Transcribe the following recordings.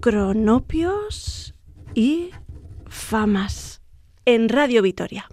cronopios y famas en Radio Vitoria.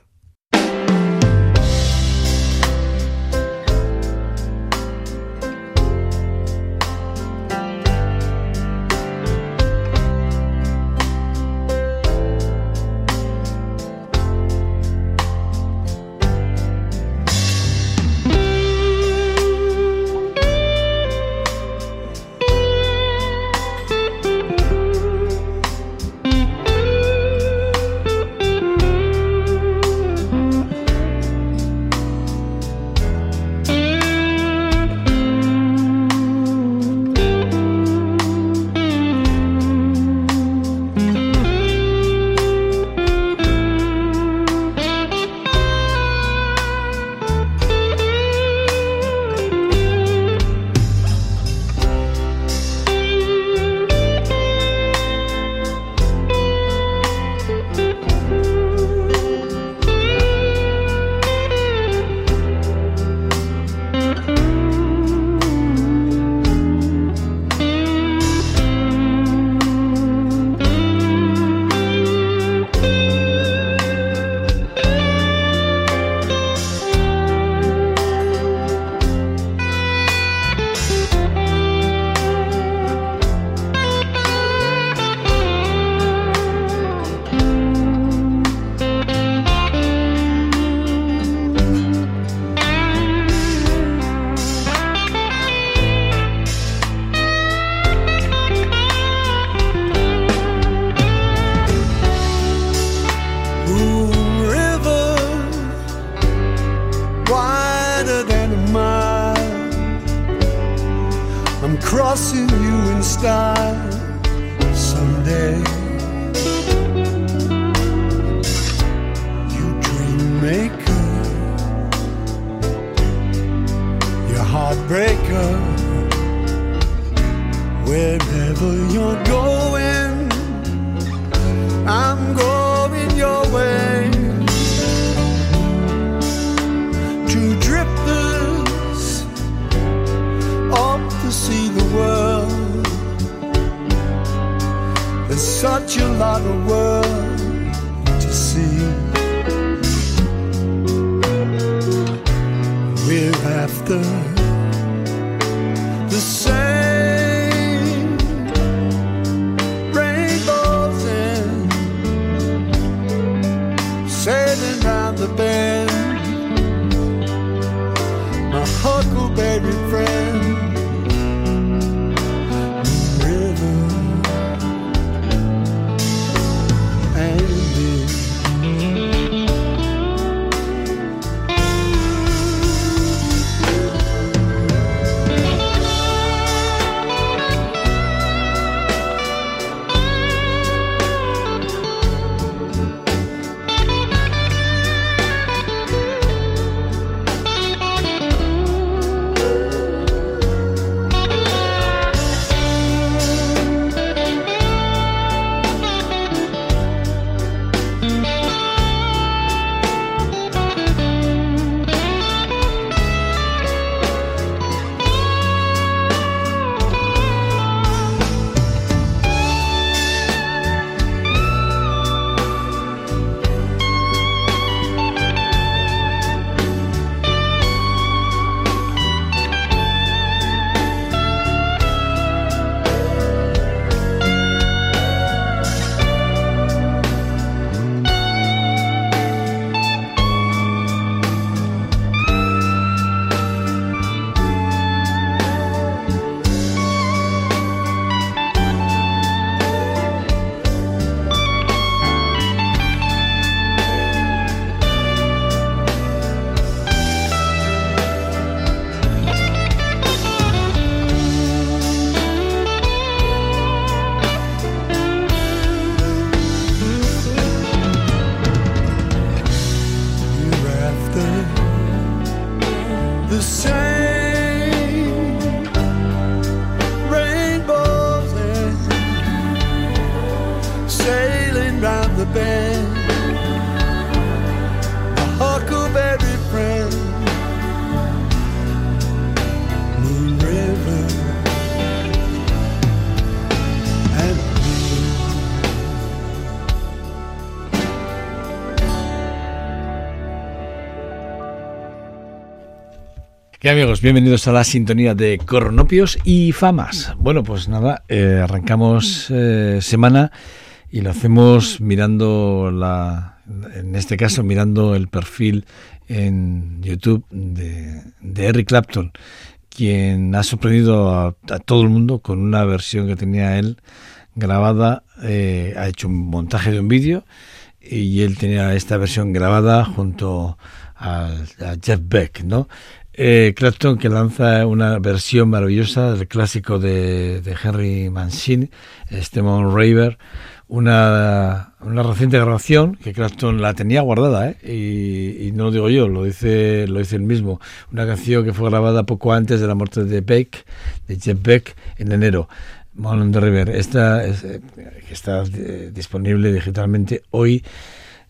I'll see you in style someday. You dream maker, you heartbreaker. Wherever you're going, I'm going. such a lot of work ¿Qué amigos? Bienvenidos a la sintonía de Cornopios y Famas. Bueno, pues nada, eh, arrancamos eh, semana y lo hacemos mirando la, en este caso mirando el perfil en YouTube de, de Eric Clapton, quien ha sorprendido a, todo el mundo con una versión que tenía él grabada, eh, ha hecho un montaje de un vídeo y él tenía esta versión grabada junto a, a Jeff Beck, ¿no? Eh, Clapton que lanza una versión maravillosa del clásico de, de Henry Mancini, este Mon Raver, una, una, reciente grabación que Clapton la tenía guardada, ¿eh? y, no lo digo yo, lo dice, lo dice él mismo, una canción que fue grabada poco antes de la muerte de Beck, de Jeff Beck, en enero. Mon River, esta es, eh, que está eh, disponible digitalmente hoy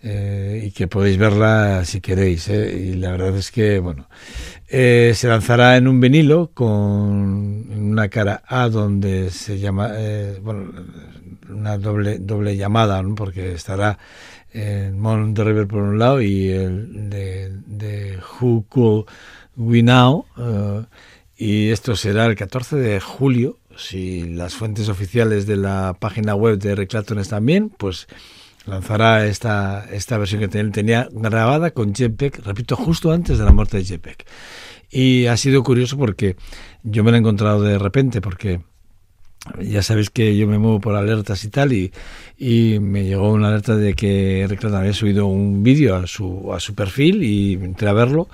eh, y que podéis verla si queréis. ¿eh? Y la verdad es que, bueno, eh, se lanzará en un vinilo con una cara A donde se llama, eh, bueno, una doble, doble llamada, porque estará en Mon the River por un lado y el de, de Who We Now. Y esto será el 14 de julio. Si las fuentes oficiales de la página web de Reclaton están bien, pues lanzará esta, esta versión que tenía grabada con Jetpack, repito, justo antes de la muerte de Jetpack. Y ha sido curioso porque yo me lo he encontrado de repente, porque ya sabéis que yo me muevo por alertas y tal, y, y me llegó una alerta de que Reclaton había subido un vídeo a su, a su perfil y entré a verlo.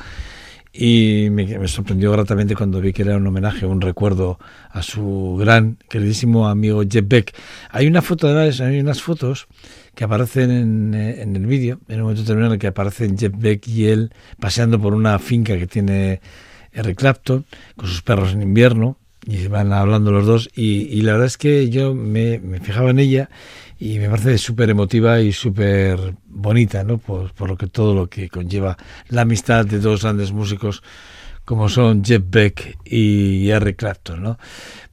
Y me, me, sorprendió gratamente cuando vi que era un homenaje, un recuerdo a su gran, queridísimo amigo Jeff Beck. Hay una foto, hay unas fotos que aparecen en, en el vídeo, en un momento determinado en el que aparecen Jeff Beck y él paseando por una finca que tiene Eric Clapton con sus perros en invierno y van hablando los dos y, y la verdad es que yo me, me, fijaba en ella y me parece súper emotiva y súper bonita, ¿no? Por, por, lo que todo lo que conlleva la amistad de dos grandes músicos como son Jeff Beck y Eric Clapton, ¿no?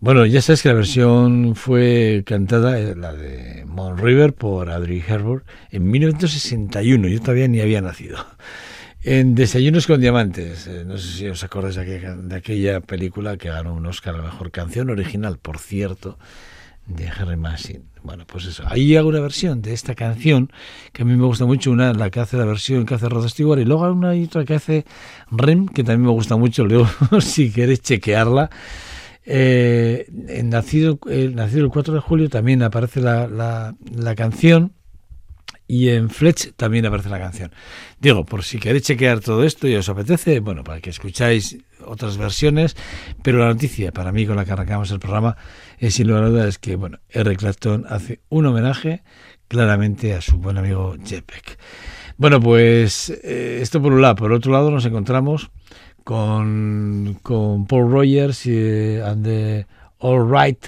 Bueno, ya sabes que la versión fue cantada, eh, la de Mon River, por Audrey Hepburn en 1961. Yo todavía ni había nacido. En Desayunos con Diamantes, eh, no sé si os acordáis de aquella película que ganó un Oscar a la mejor canción original, por cierto, de Harry Massey. Bueno, pues eso. Ahí hago una versión de esta canción que a mí me gusta mucho, una la que hace la versión que hace Rod Stewart y luego hay una y otra que hace Rem que también me gusta mucho. Luego, si queréis chequearla, eh, en nacido, eh, nacido el 4 de julio también aparece la, la, la canción y en Fletch también aparece la canción. Digo, por si queréis chequear todo esto y os apetece, bueno, para que escucháis otras versiones, pero la noticia para mí con la que arrancamos el programa es sin lugar a dudas es que, bueno, Eric Clapton hace un homenaje claramente a su buen amigo Jeff Beck. Bueno, pues eh, esto por un lado. Por otro lado nos encontramos con, con Paul Rogers y and the All Right,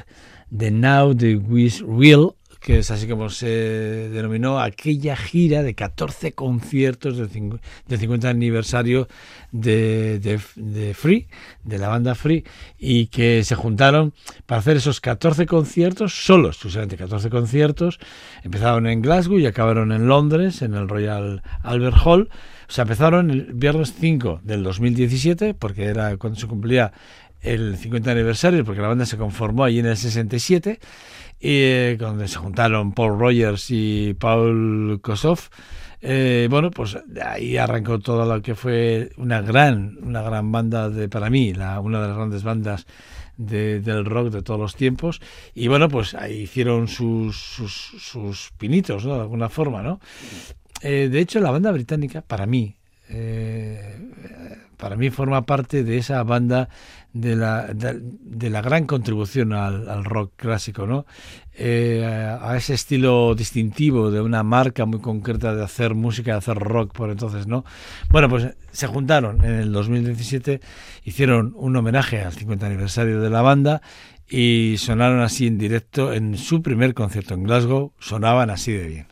the Now the Wish Real, que es así como se denominó aquella gira de 14 conciertos del, del 50 aniversario de, Free, de la banda Free, y que se juntaron para hacer esos 14 conciertos, solo exclusivamente 14 conciertos, empezaron en Glasgow y acabaron en Londres, en el Royal Albert Hall, o sea, empezaron el viernes 5 del 2017, porque era cuando se cumplía el 50 aniversario, porque la banda se conformó allí en el 67, y eh, donde se juntaron Paul Rogers y Paul Kossoff. Eh, bueno, pues ahí arrancó todo lo que fue una gran, una gran banda de, para mí, la, una de las grandes bandas de, del rock de todos los tiempos. Y bueno, pues ahí hicieron sus, sus, sus pinitos, ¿no? De alguna forma, ¿no? Eh, de hecho, la banda británica, para mí, eh, para mí forma parte de esa banda de la, de, la gran contribución al, al, rock clásico, ¿no? Eh, a ese estilo distintivo de una marca muy concreta de hacer música, de hacer rock por entonces, ¿no? Bueno, pues se juntaron en el 2017, hicieron un homenaje al 50 aniversario de la banda y sonaron así en directo en su primer concierto en Glasgow, sonaban así de bien.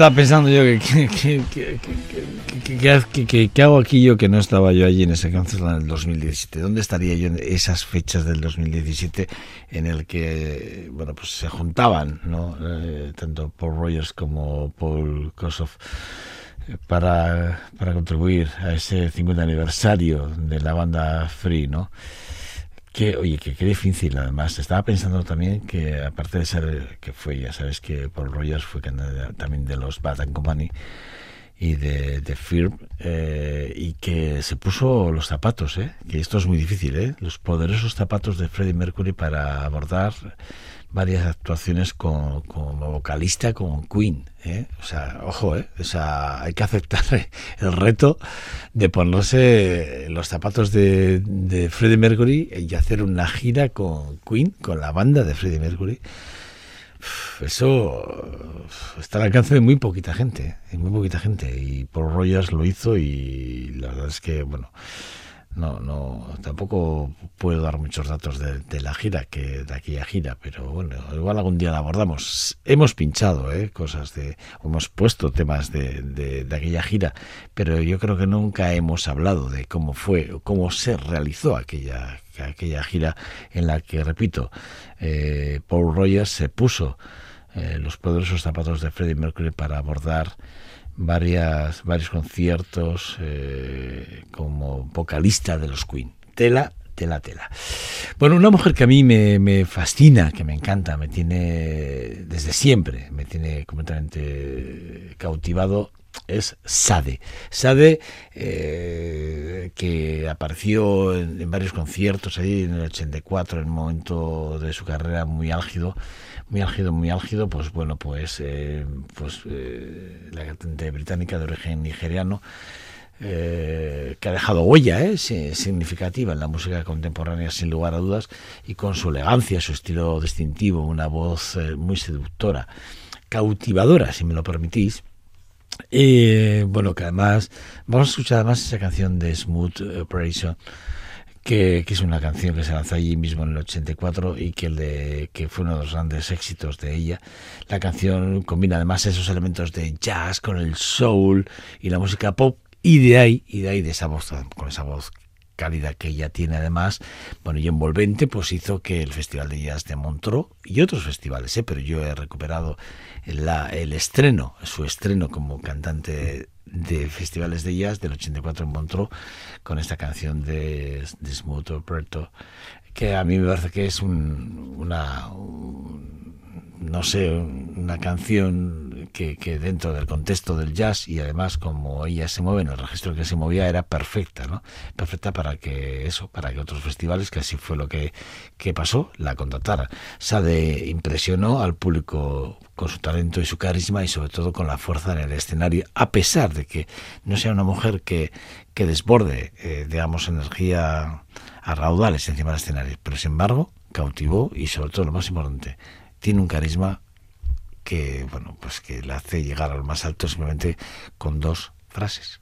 Estaba pensando yo que ¿qué hago aquí yo que no estaba yo allí en ese concierto en el 2017? ¿Dónde estaría yo en esas fechas del 2017 en el que bueno pues se juntaban ¿no? Eh, tanto Paul Rogers como Paul Kossoff eh, para, para contribuir a ese 50 aniversario de la banda Free, ¿no? Que, oye, que qué difícil además. Estaba pensando también que, aparte de ser que fue, ya sabes que Paul Rogers fue también de los Bad Company y de, de Firm, eh, y que se puso los zapatos, ¿eh? que esto es muy difícil, ¿eh? los poderosos zapatos de Freddie Mercury para abordar varias actuaciones con, como vocalista con Queen. ¿eh? O sea, ojo, ¿eh? o sea, hay que aceptar el reto de ponerse los zapatos de, de Freddie Mercury y hacer una gira con Queen, con la banda de Freddie Mercury. Eso está al alcance de muy poquita gente, muy poquita gente. Y Paul Rogers lo hizo y la verdad es que, bueno, no, no, tampoco puedo dar muchos datos de, la gira, que de aquella gira, pero bueno, igual algún día la abordamos. Hemos pinchado ¿eh? cosas de, hemos puesto temas de, de, aquella gira, pero yo creo que nunca hemos hablado de cómo fue, cómo se realizó aquella, aquella gira en la que, repito, eh, Paul Rogers se puso eh, los poderosos zapatos de Freddie Mercury para abordar varias, varios conciertos eh, como vocalista de los Queen. Tela, tela, tela. Bueno, una mujer que a mí me, me, fascina, que me encanta, me tiene desde siempre, me tiene completamente cautivado, es Sade. Sade, eh, que apareció en, en, varios conciertos ahí en el 84, en un momento de su carrera muy álgido, muy álgido, muy álgido, pues bueno, pues, eh, pues eh, la cantante británica de origen nigeriano, eh, que ha dejado huella eh, significativa en la música contemporánea sin lugar a dudas y con su elegancia, su estilo distintivo, una voz eh, muy seductora, cautivadora, si me lo permitís. Y bueno, que además, vamos a escuchar además esa canción de Smooth Operation que, es una canción que se lanzó allí mismo en el 84 y que, el que fue uno de los grandes éxitos de ella. La canción combina además esos elementos de jazz con el soul y la música pop y de ahí, y de ahí de esa voz, con esa voz cálida que ella tiene además, bueno, y envolvente, pues hizo que el Festival de Jazz de Montreux y otros festivales, ¿eh? pero yo he recuperado la, el estreno, su estreno como cantante de festivales de jazz del 84 en Montreux con esta canción de, de Smooth Operator que a mí me parece que es un, una no sé una canción que, que, dentro del contexto del jazz y además como ella se mueve en el registro que se movía era perfecta no perfecta para que eso para que otros festivales que así fue lo que, que pasó la contrataran Sade impresionó al público con su talento y su carisma y sobre todo con la fuerza en el escenario, a pesar de que no sea una mujer que, que desborde, eh, digamos, energía a raudales encima del escenario, pero sin embargo cautivó y sobre todo lo más importante, tiene un carisma que, bueno, pues que le hace llegar al más alto simplemente con dos frases.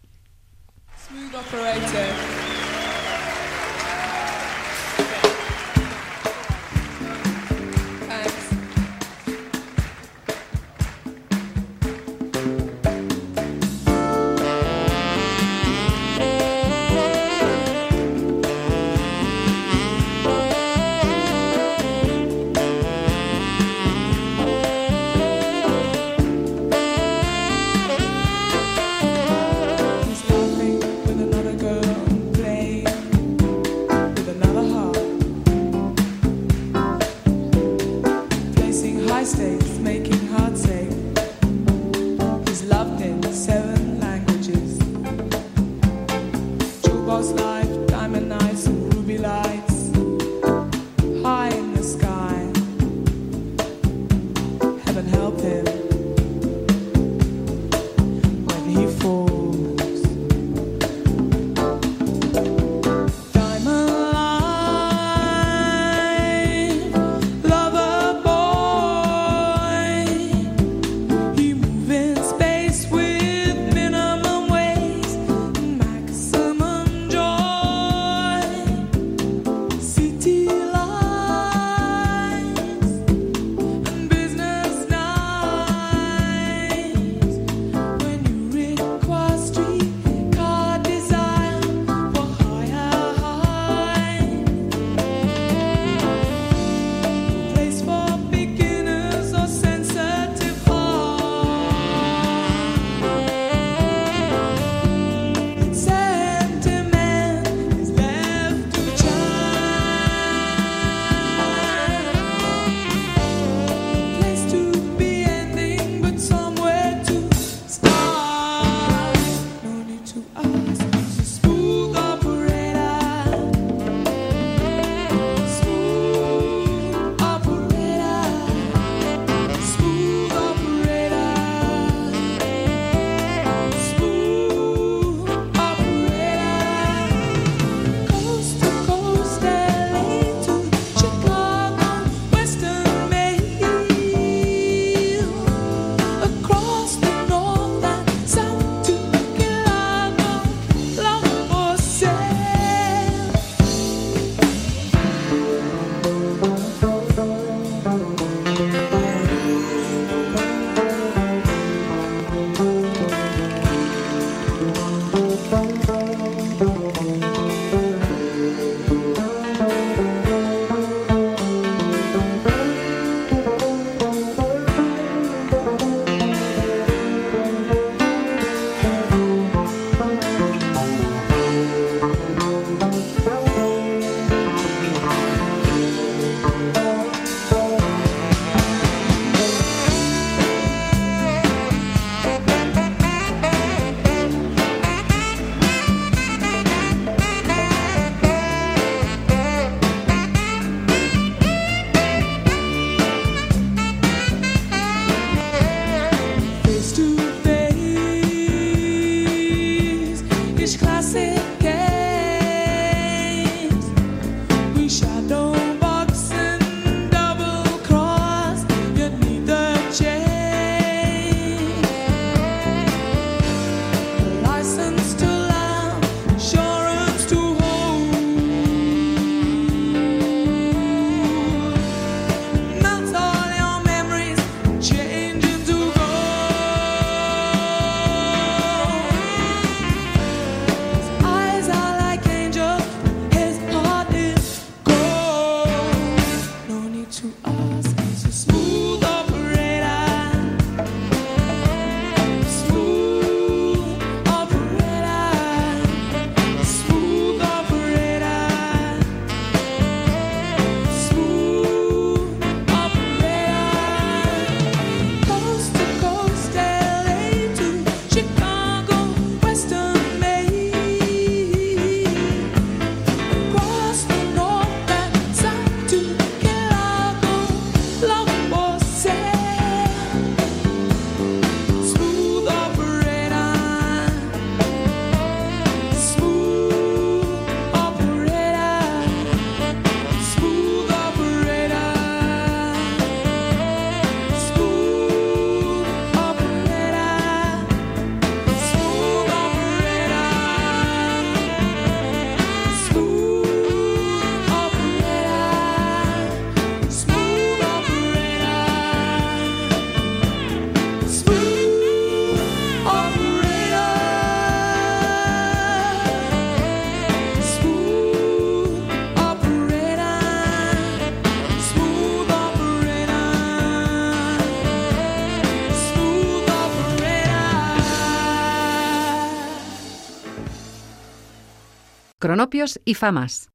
Cronopios y Famas.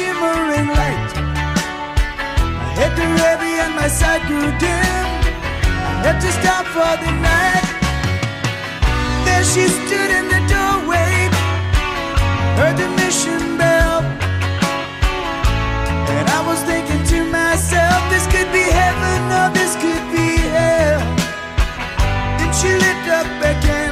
shimmering light. I hit the heavy and my sight grew dim. I had to stop for the night. There she stood in the doorway, heard the mission bell. And I was thinking to myself, this could be heaven or this could be hell. Then she lit up again.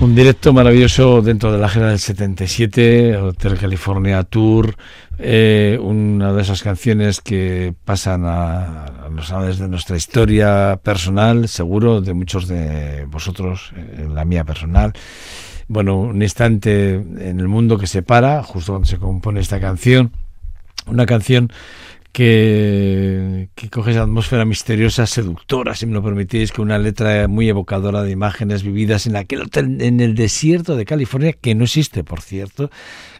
Un directo maravilloso dentro de la agenda del 77, Hotel California Tour, eh, una de esas canciones que pasan a, los anales de nuestra historia personal, seguro de muchos de vosotros, en eh, la mía personal. Bueno, un instante en el mundo que se para, justo cuando se compone esta canción, una canción que, coge esa atmósfera misteriosa, seductora, si me lo permitís, con una letra muy evocadora de imágenes vividas en aquel hotel en el desierto de California, que no existe, por cierto,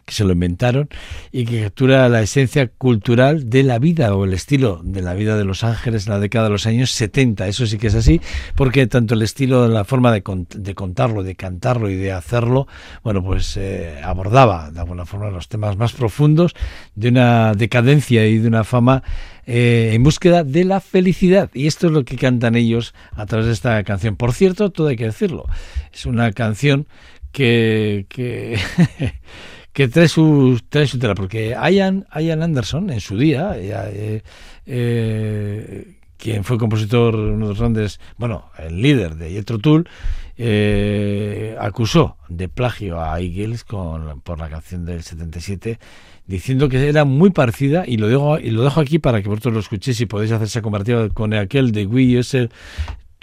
que se lo inventaron y que captura la esencia cultural de la vida o el estilo de la vida de Los Ángeles en la década de los años 70. Eso sí que es así, porque tanto el estilo, la forma de, contarlo, de cantarlo y de hacerlo, bueno, pues eh, abordaba de alguna forma los temas más profundos de una decadencia y de una fama eh, en búsqueda de la felicidad. Y esto es lo que cantan ellos a través de esta canción. Por cierto, todo hay que decirlo. Es una canción que, que que trae su, trae su tela, porque Ian, Ian Anderson en su día, eh, eh, quien fue compositor, uno de los grandes, bueno, el líder de Jethro Tull, eh, acusó de plagio a Eagles con, por la canción del 77, diciendo que era muy parecida, y lo dejo, y lo dejo aquí para que vosotros lo escuchéis y podéis hacerse compartido con aquel de We Use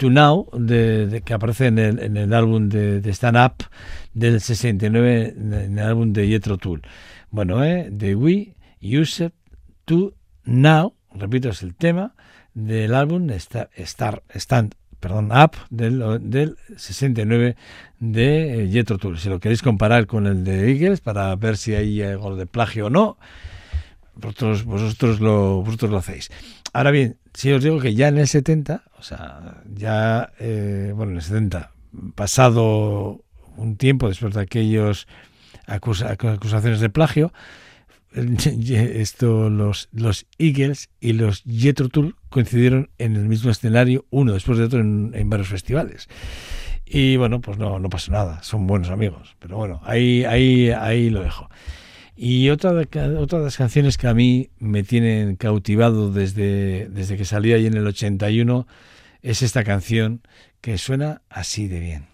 To Now, de, que aparece en el, álbum de, de Stand Up, del 69 en el álbum de Jethro Tull. Bueno, eh, The We Use to Now, repito, es el tema del álbum Star, Stand perdón, Up del, del 69 de eh, Jethro Tull. Si lo queréis comparar con el de Eagles para ver si hay algo de plagio o no, vosotros, vosotros, lo, vosotros lo hacéis. Ahora bien, si os digo que ya en el 70, o sea, ya, eh, bueno, en el 70, pasado un tiempo después de aquellos acusaciones de plagio, esto los, los Eagles y los Jethro Tull coincidieron en el mismo escenario, uno después de otro, en, varios festivales. Y bueno, pues no, no pasó nada, son buenos amigos. Pero bueno, ahí, ahí, ahí lo dejo. Y otra de, otra de las canciones que a mí me tienen cautivado desde, desde que salí ahí en el 81 es esta canción que suena así de bien.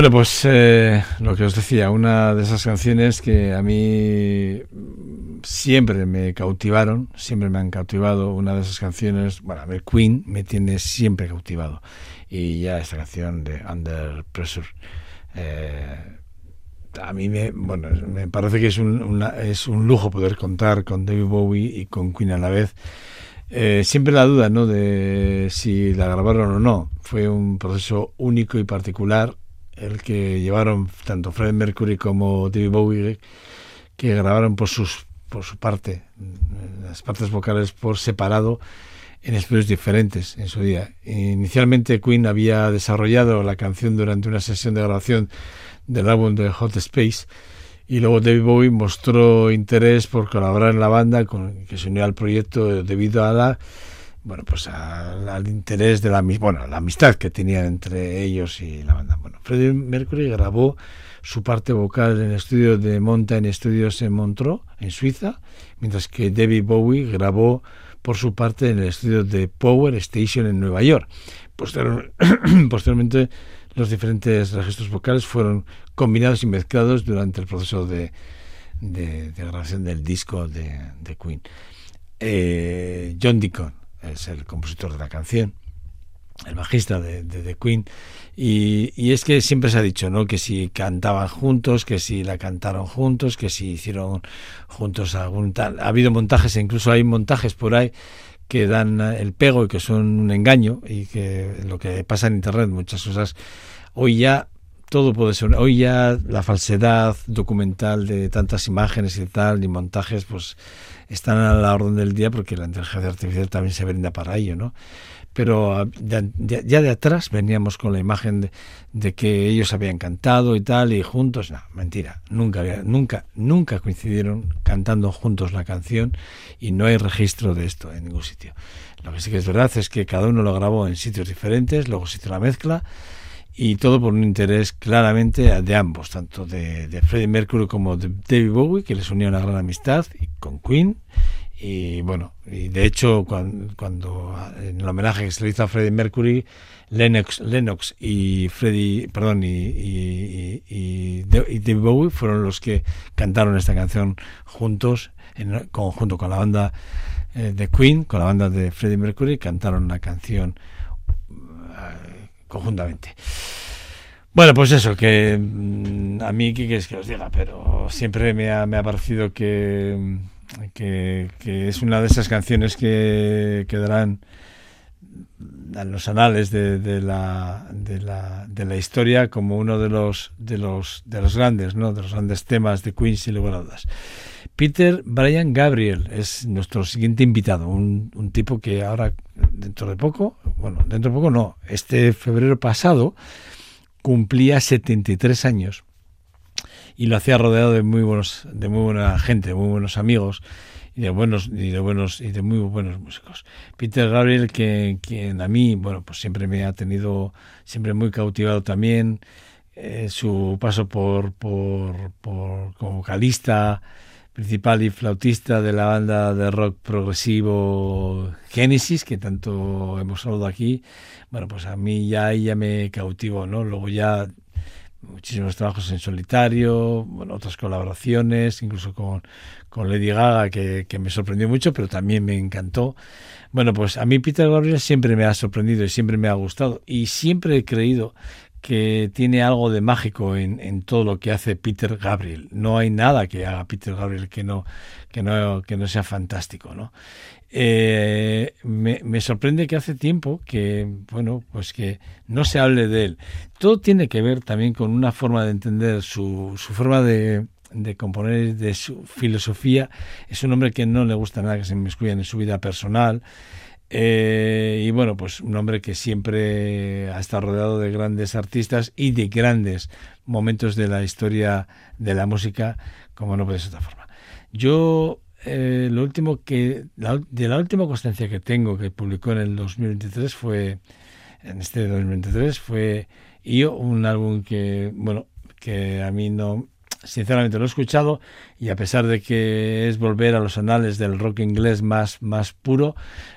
Bueno, pues eh, lo que os decía, una de esas canciones que a mí siempre me cautivaron, siempre me han cautivado, una de esas canciones, bueno, a ver, Queen me tiene siempre cautivado. Y ya esta canción de Under Pressure, eh, a mí me, bueno, me parece que es un, es un lujo poder contar con David Bowie y con Queen a la vez. Eh, siempre la duda, ¿no? De si la grabaron o no. Fue un proceso único y particular el que llevaron tanto Freddie Mercury como David Bowie, que grabaron por sus por su parte las partes vocales por separado en estudios diferentes en su día. Inicialmente Queen había desarrollado la canción durante una sesión de grabación del álbum de Hot Space y luego David Bowie mostró interés por colaborar en la banda con que se unió al proyecto debido a la bueno, pues al, interés de la, bueno, la amistad que tenían entre ellos y la Freddie Mercury grabó su parte vocal en el estudio de Mountain Studios en Montreux, en Suiza, mientras que David Bowie grabó por su parte en el estudio de Power Station en Nueva York. Posteriormente, los diferentes registros vocales fueron combinados y mezclados durante el proceso de, de, grabación del disco de, de Queen. Eh, John Deacon es el compositor de la canción, el bajista de, The Queen, y, es que siempre se ha dicho, ¿no? Que si cantaban juntos, que si la cantaron juntos, que si hicieron juntos algún tal. Ha habido montajes, incluso hay montajes por ahí que dan el pego y que son un engaño y que lo que pasa en internet, muchas cosas, hoy ya todo puede ser. Hoy ya la falsedad documental de tantas imágenes y tal, y montajes, pues están a la orden del día porque la inteligencia artificial también se brinda para ello, ¿no? Pero ah, ya de atrás veníamos con la imagen de, que ellos habían cantado y tal, y juntos, no, mentira, nunca, nunca, nunca coincidieron cantando juntos la canción y no hay registro de esto en ningún sitio. Lo que sí que es verdad es que cada uno lo grabó en sitios diferentes, luego se hizo la mezcla y todo por un interés claramente de ambos, tanto de, de, Freddie Mercury como de David Bowie, que les unía una gran amistad, y con Queen. Y bueno, y de hecho, cuando, en el homenaje que se le hizo a Freddie Mercury, Lennox, Lennox y Freddie, perdón, y, y, y, David Bowie fueron los que cantaron esta canción juntos, en conjunto con la banda eh, de Queen, con la banda de Freddie Mercury, cantaron la canción conjuntamente. Bueno, pues eso, que mm, a mí, ¿qué quieres que os diga? Pero siempre me ha, me ha parecido que, que, es una de esas canciones que quedarán en los anales de, de, la, de, la, de la historia como uno de los, de los, de los grandes, ¿no? de los grandes temas de Queen, sin. Peter Brian Gabriel es nuestro siguiente invitado, un, un, tipo que ahora, dentro de poco, bueno, dentro de poco no, este febrero pasado cumplía 73 años y lo hacía rodeado de muy buenos, de muy buena gente, muy buenos amigos y de buenos y de buenos y de muy buenos músicos. Peter Gabriel que quien a mí, bueno, pues siempre me ha tenido siempre muy cautivado también eh, su paso por por, por como vocalista principal y flautista de la banda de rock progresivo Genesis, que tanto hemos hablado aquí, bueno, pues a mí ya ella me cautivó, ¿no? Luego ya muchísimos trabajos en solitario, bueno, otras colaboraciones, incluso con, con Lady Gaga, que, que, me sorprendió mucho, pero también me encantó. Bueno, pues a mí Peter Gabriel siempre me ha sorprendido y siempre me ha gustado y siempre he creído que tiene algo de mágico en, en, todo lo que hace Peter Gabriel. No hay nada que haga Peter Gabriel que no, que no, que no sea fantástico, ¿no? Eh, me, me, sorprende que hace tiempo que, bueno, pues que no se hable de él. Todo tiene que ver también con una forma de entender su, su forma de, de componer, de su filosofía. Es un hombre que no le gusta nada que se inmiscuya en su vida personal. Eh, y bueno, pues un hombre que siempre ha estado rodeado de grandes artistas y de grandes momentos de la historia de la música, como no puede ser de otra forma. Yo, eh, lo último que, de la última constancia que tengo que publicó en el 2023 fue, en este 2023 fue yo, un álbum que, bueno, que a mí no, sinceramente lo he escuchado y a pesar de que es volver a los anales del rock inglés más, más puro,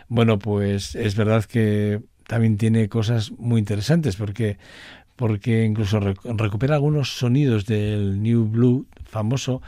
bueno, pues es verdad que también tiene cosas muy interesantes porque porque incluso recupera algunos sonidos del New Blue famoso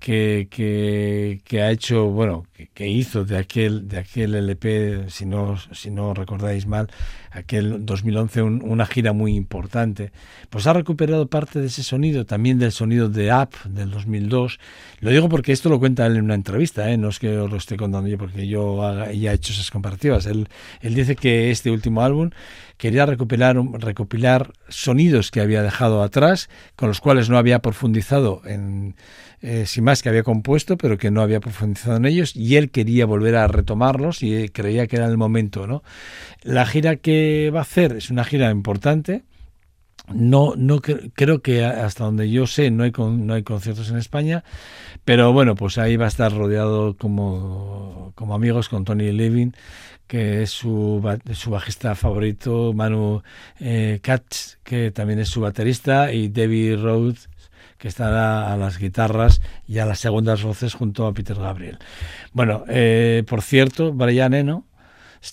que, que, ha hecho, bueno, que, hizo de aquel, de aquel LP, si no, si no recordáis mal, aquel 2011, una gira muy importante, pues ha recuperado parte de ese sonido, también del sonido de Up del 2002. Lo digo porque esto lo cuenta él en una entrevista, ¿eh? no es que os lo esté contando yo porque yo haya ya he hecho esas comparativas. Él, él dice que este último álbum quería recopilar, recopilar sonidos que había dejado atrás, con los cuales no había profundizado en eh, sin más que había compuesto, pero que no había profundizado en ellos, y él quería volver a retomarlos y creía que era el momento. ¿no? La gira que va a hacer es una gira importante. No, no creo que hasta donde yo sé no hay no hay conciertos en España, pero bueno, pues ahí va a estar rodeado como, como amigos con Tony Levin, que es su, su bajista favorito, Manu eh, Katz, que también es su baterista, y David Rhodes, que estará a las guitarras y a las segundas voces junto a Peter Gabriel. Bueno, eh, por cierto, Brian Eno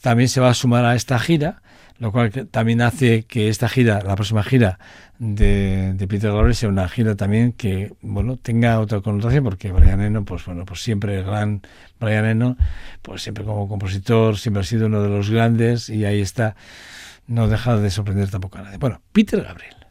también se va a sumar a esta gira, lo cual también hace que esta gira, la próxima gira de, Peter Gabriel, sea una gira también que, bueno, tenga otra connotación, porque Brian Eno, pues bueno, pues siempre gran Brian Eno, pues siempre como compositor, siempre ha sido uno de los grandes y ahí está, no deja de sorprender tampoco a nadie. Bueno, Peter Gabriel.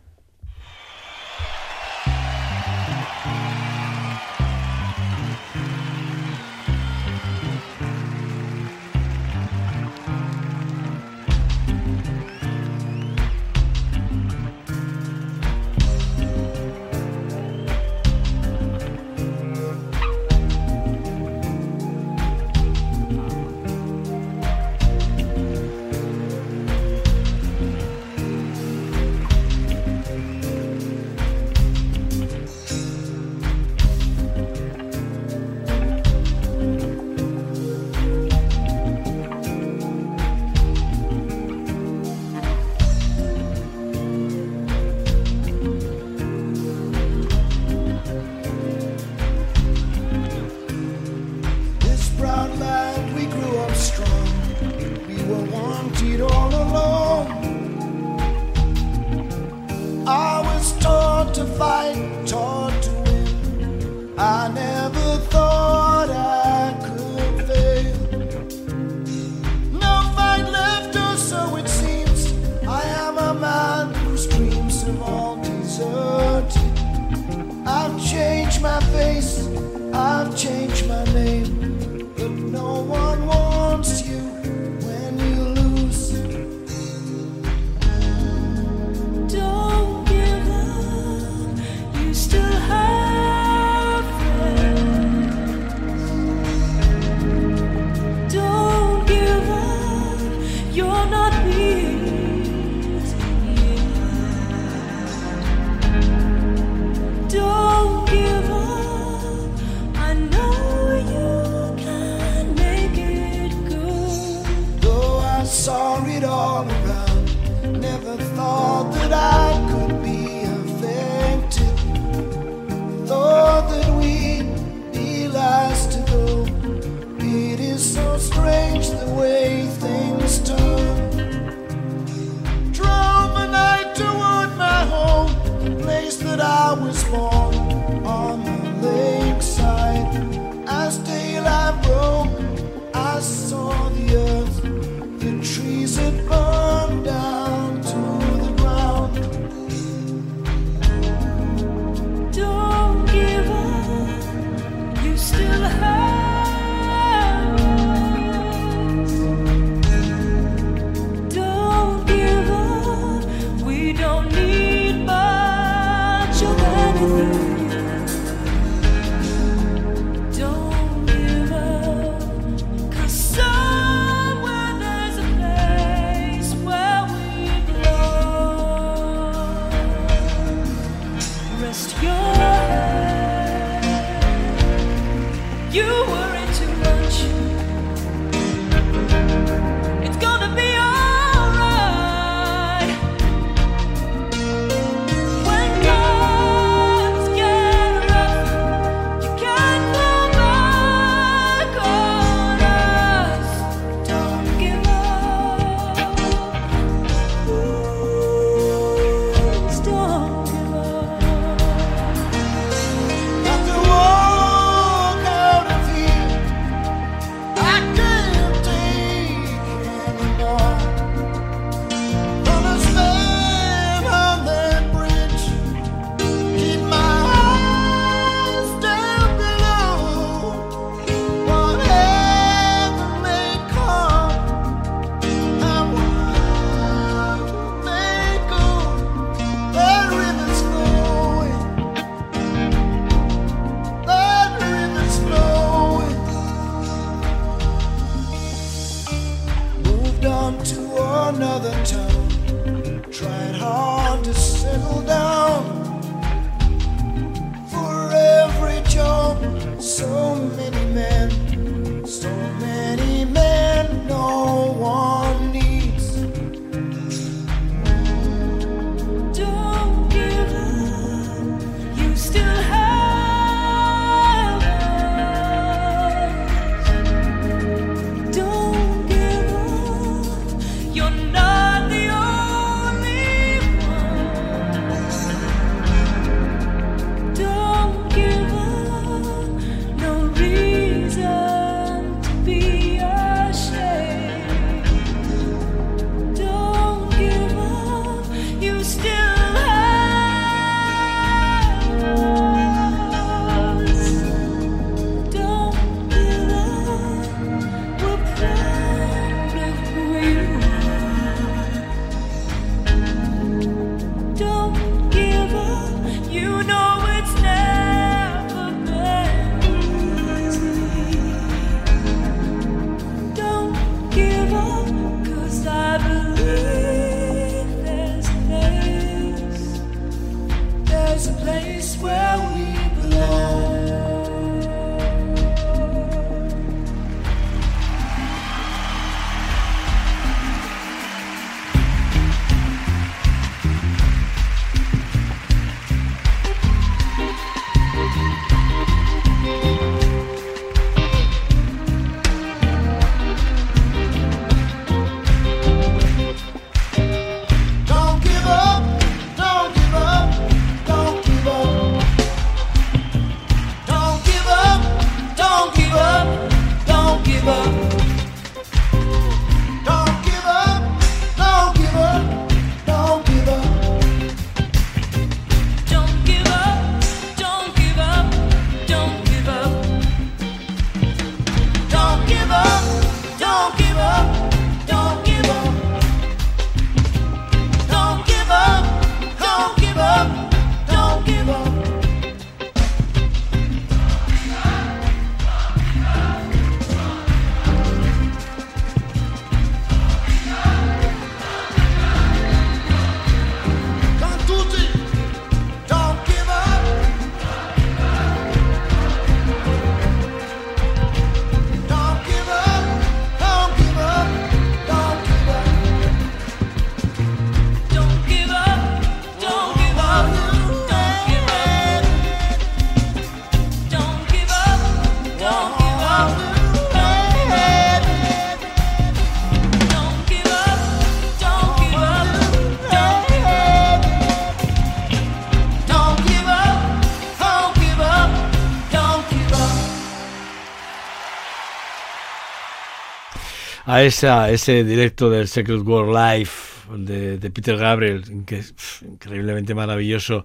A esa, ese directo del Secret World Live de, Peter Gabriel, que es increíblemente maravilloso.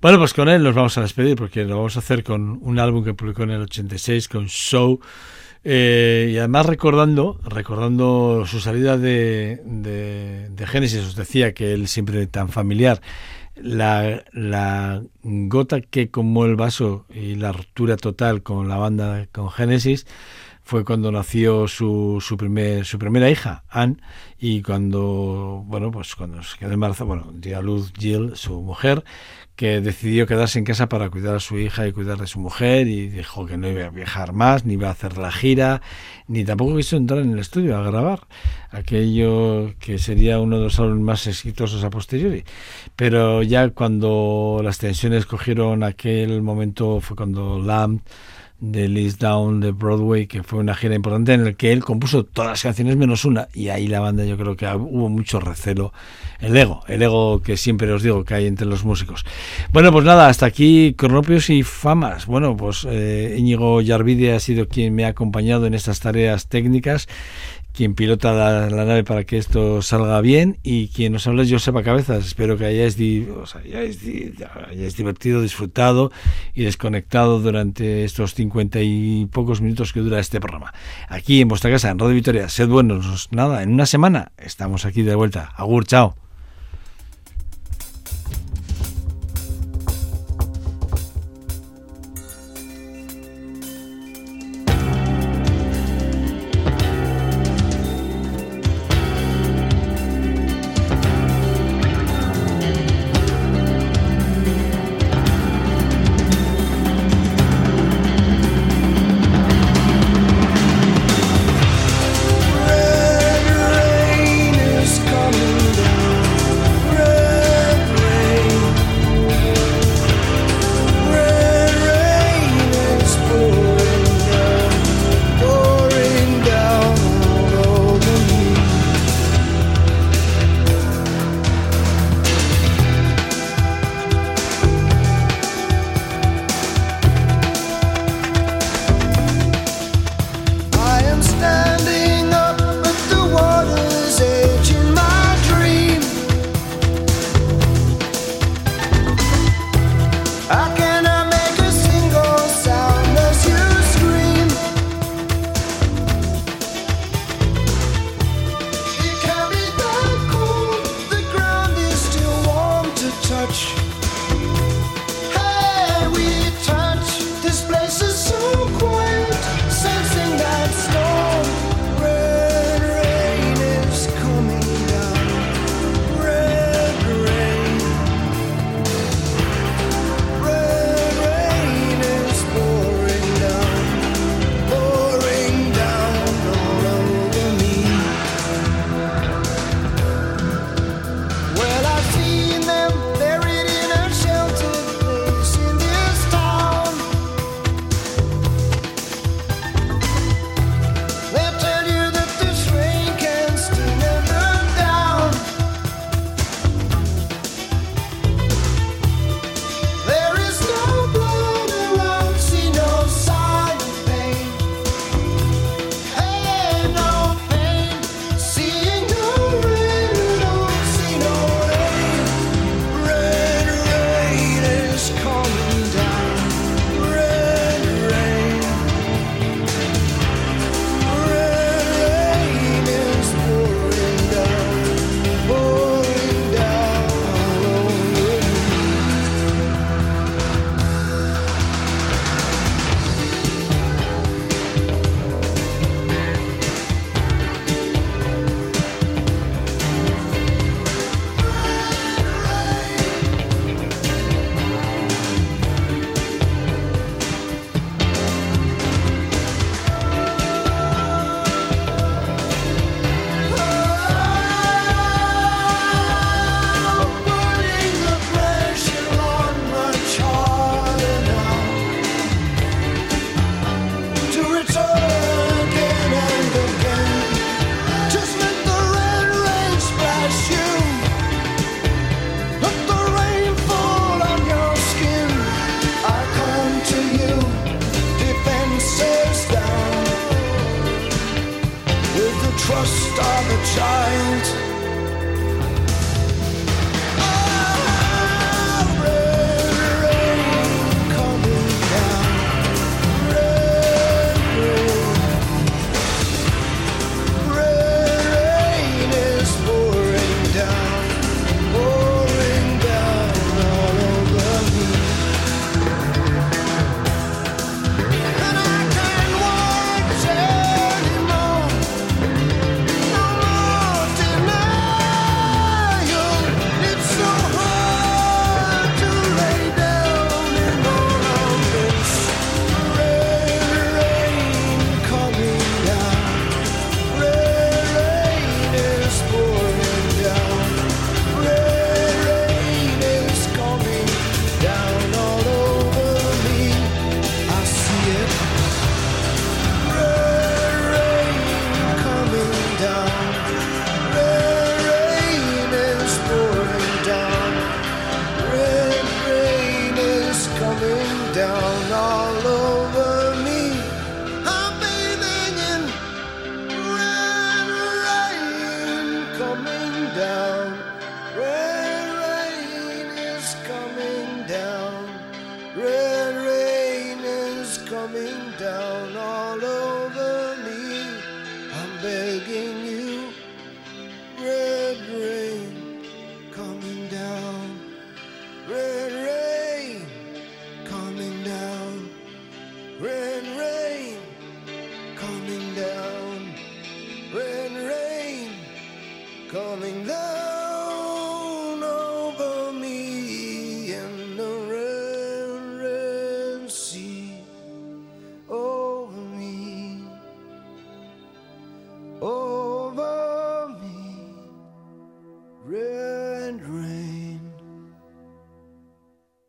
Bueno, pues con él nos vamos a despedir porque lo vamos a hacer con un álbum que publicó en el 86 con Show. Eh, y además recordando, recordando su salida de, de, Genesis, os decía que él siempre tan familiar, la, la, gota que como el vaso y la ruptura total con la banda, con Genesis, fue cuando nació su, su, primer, su primera hija, Anne, y cuando, bueno, pues cuando se quedó embarazada, bueno, dio a luz Jill, su mujer, que decidió quedarse en casa para cuidar a su hija y cuidar de su mujer y dijo que no iba a viajar más, ni iba a hacer la gira, ni tampoco quiso entrar en el estudio a grabar aquello que sería uno de los álbumes más exitosos a posteriori. Pero ya cuando las tensiones cogieron aquel momento fue cuando Lamb de Liz Down de Broadway, que fue una gira importante en el que él compuso todas las canciones menos una, y ahí la banda yo creo que hubo mucho recelo, el ego, el ego que siempre os digo que hay entre los músicos. Bueno, pues nada, hasta aquí Cronopios y Famas. Bueno, pues eh, Íñigo Yarvide ha sido quien me ha acompañado en estas tareas técnicas quien pilota la, nave para que esto salga bien y quien nos habla es Joseba Cabezas. Espero que hayáis, hayáis, divertido, disfrutado y desconectado durante estos cincuenta y pocos minutos que dura este programa. Aquí en vuestra casa, en Radio Victoria. Sed buenos. Nada, en una semana estamos aquí de vuelta. Agur, chao.